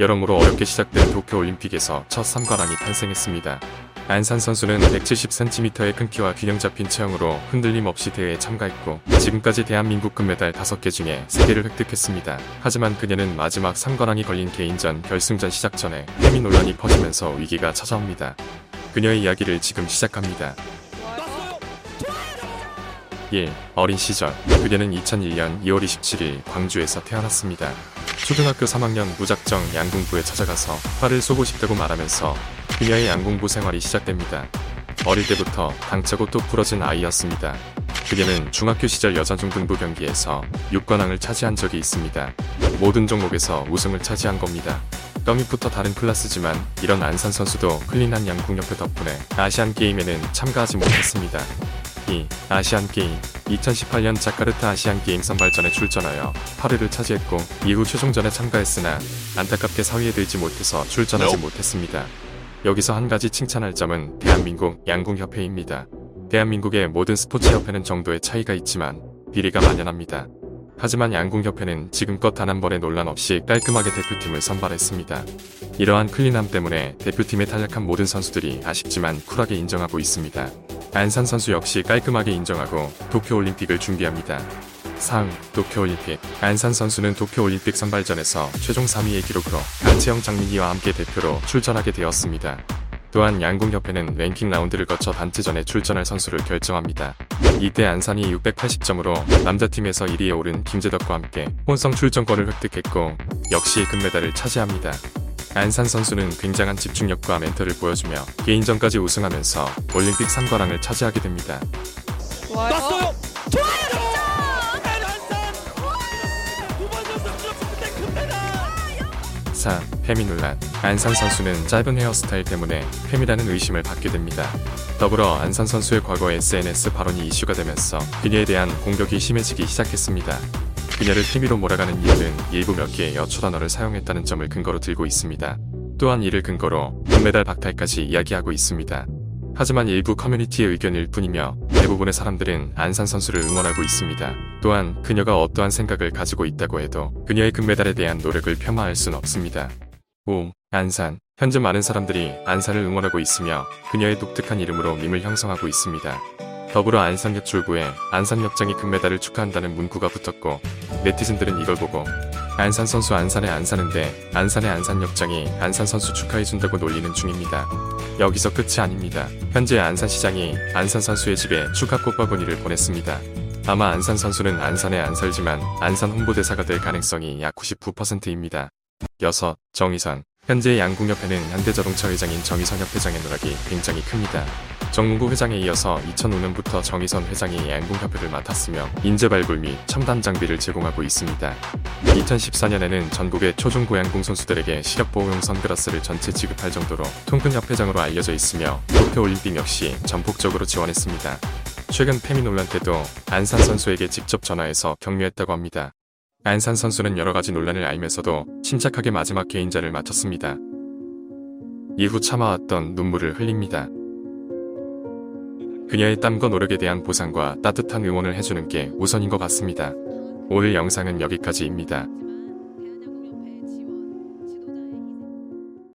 여러모로 어렵게 시작된 도쿄올림픽에서 첫 3관왕이 탄생했습니다. 안산 선수는 170cm의 큰 키와 균형 잡힌 체형으로 흔들림 없이 대회에 참가했고 지금까지 대한민국 금메달 5개 중에 3개를 획득했습니다. 하지만 그녀는 마지막 3관왕이 걸린 개인전 결승전 시작 전에 해미 논란이 퍼지면서 위기가 찾아옵니다. 그녀의 이야기를 지금 시작합니다. 1. 어린 시절 그녀는 2001년 2월 27일 광주에서 태어났습니다. 초등학교 3학년 무작정 양궁부에 찾아가서 활을 쏘고 싶다고 말하면서 그녀의 양궁부 생활이 시작됩니다. 어릴 때부터 당차고 똑 부러진 아이였습니다. 그녀는 중학교 시절 여자중등부 경기에서 6관왕을 차지한 적이 있습니다. 모든 종목에서 우승을 차지한 겁니다. 떡잎부터 다른 클래스지만 이런 안산 선수도 clean한 양궁협회 덕분에 아시안 게임에는 참가하지 못했습니다. 2. 아시안 게임 2018년 자카르타 아시안 게임 선발전에 출전하여 8위를 차지했고 이후 최종전에 참가했으나 안타깝게 4위에 들지 못해서 출전하지 못했습니다. 여기서 한 가지 칭찬할 점은 대한민국 양궁협회입니다. 대한민국의 모든 스포츠 협회는 정도의 차이가 있지만 비리가 만연합니다. 하지만 양궁협회는 지금껏 단 한 번의 논란 없이 깔끔하게 대표팀을 선발했습니다. 이러한 클린함 때문에 대표팀에 탈락한 모든 선수들이 아쉽지만 쿨하게 인정하고 있습니다. 안산 선수 역시 깔끔하게 인정하고 도쿄올림픽을 준비합니다. 3. 도쿄올림픽 안산 선수는 도쿄올림픽 선발전에서 최종 3위의 기록으로 강채영 장민희와 함께 대표로 출전하게 되었습니다. 또한 양궁협회는 랭킹 라운드를 거쳐 단체전에 출전할 선수를 결정합니다. 이때 안산이 680점으로 남자팀에서 1위에 오른 김재덕과 함께 혼성 출전권을 획득했고 역시 금메달을 차지합니다. 안산 선수는 굉장한 집중력과 멘탈을 보여주며 개인전까지 우승하면서 올림픽 3관왕을 차지하게 됩니다. 좋아요. 났어요. 좋아요. 금메달. 4. 페미 논란 안산 선수는 짧은 헤어스타일 때문에 페미라는 의심을 받게 됩니다. 더불어 안산 선수의 과거 SNS 발언이 이슈가 되면서 그녀에 대한 공격이 심해지기 시작했습니다. 그녀를 페미로 몰아가는 이유는 일부 몇 개의 여초 단어를 사용했다는 점을 근거로 들고 있습니다. 또한 이를 근거로 금메달 박탈까지 이야기하고 있습니다. 하지만 일부 커뮤니티의 의견일 뿐이며 대부분의 사람들은 안산 선수를 응원하고 있습니다. 또한 그녀가 어떠한 생각을 가지고 있다고 해도 그녀의 금메달에 대한 노력을 폄하할 순 없습니다. 5. 안산 현재 많은 사람들이 안산을 응원하고 있으며 그녀의 독특한 이름으로 밈을 형성하고 있습니다. 더불어 안산역 출구에 안산역장이 금메달을 축하한다는 문구가 붙었고 네티즌들은 이걸 보고 안산 선수 안산에 안 사는데 안산의 안산역장이 안산 선수 축하해준다고 놀리는 중입니다. 여기서 끝이 아닙니다. 현재 안산시장이 안산 선수의 집에 축하 꽃바구니를 보냈습니다. 아마 안산 선수는 안산에 안 살지만 안산 홍보대사가 될 가능성이 약 99%입니다. 6. 정의선 현재 양궁협회는 현대자동차 회장인 정의선 협회장의 누락이 굉장히 큽니다. 정문구 회장에 이어서 2005년부터 정의선 회장이 양궁협회를 맡았으며 인재 발굴 및 첨단 장비를 제공하고 있습니다. 2014년에는 전국의 초중고 양궁 선수들에게 시력보호용 선글라스를 전체 지급할 정도로 통큰 협회장으로 알려져 있으며 도쿄올림픽 역시 전폭적으로 지원했습니다. 최근 페미 논란 때도 안산 선수에게 직접 전화해서 격려했다고 합니다. 안산 선수는 여러 가지 논란을 알면서도 침착하게 마지막 개인전을 마쳤습니다. 이후 참아왔던 눈물을 흘립니다. 그녀의 땀과 노력에 대한 보상과 따뜻한 응원을 해주는 게 우선인 것 같습니다. 오늘 영상은 여기까지입니다.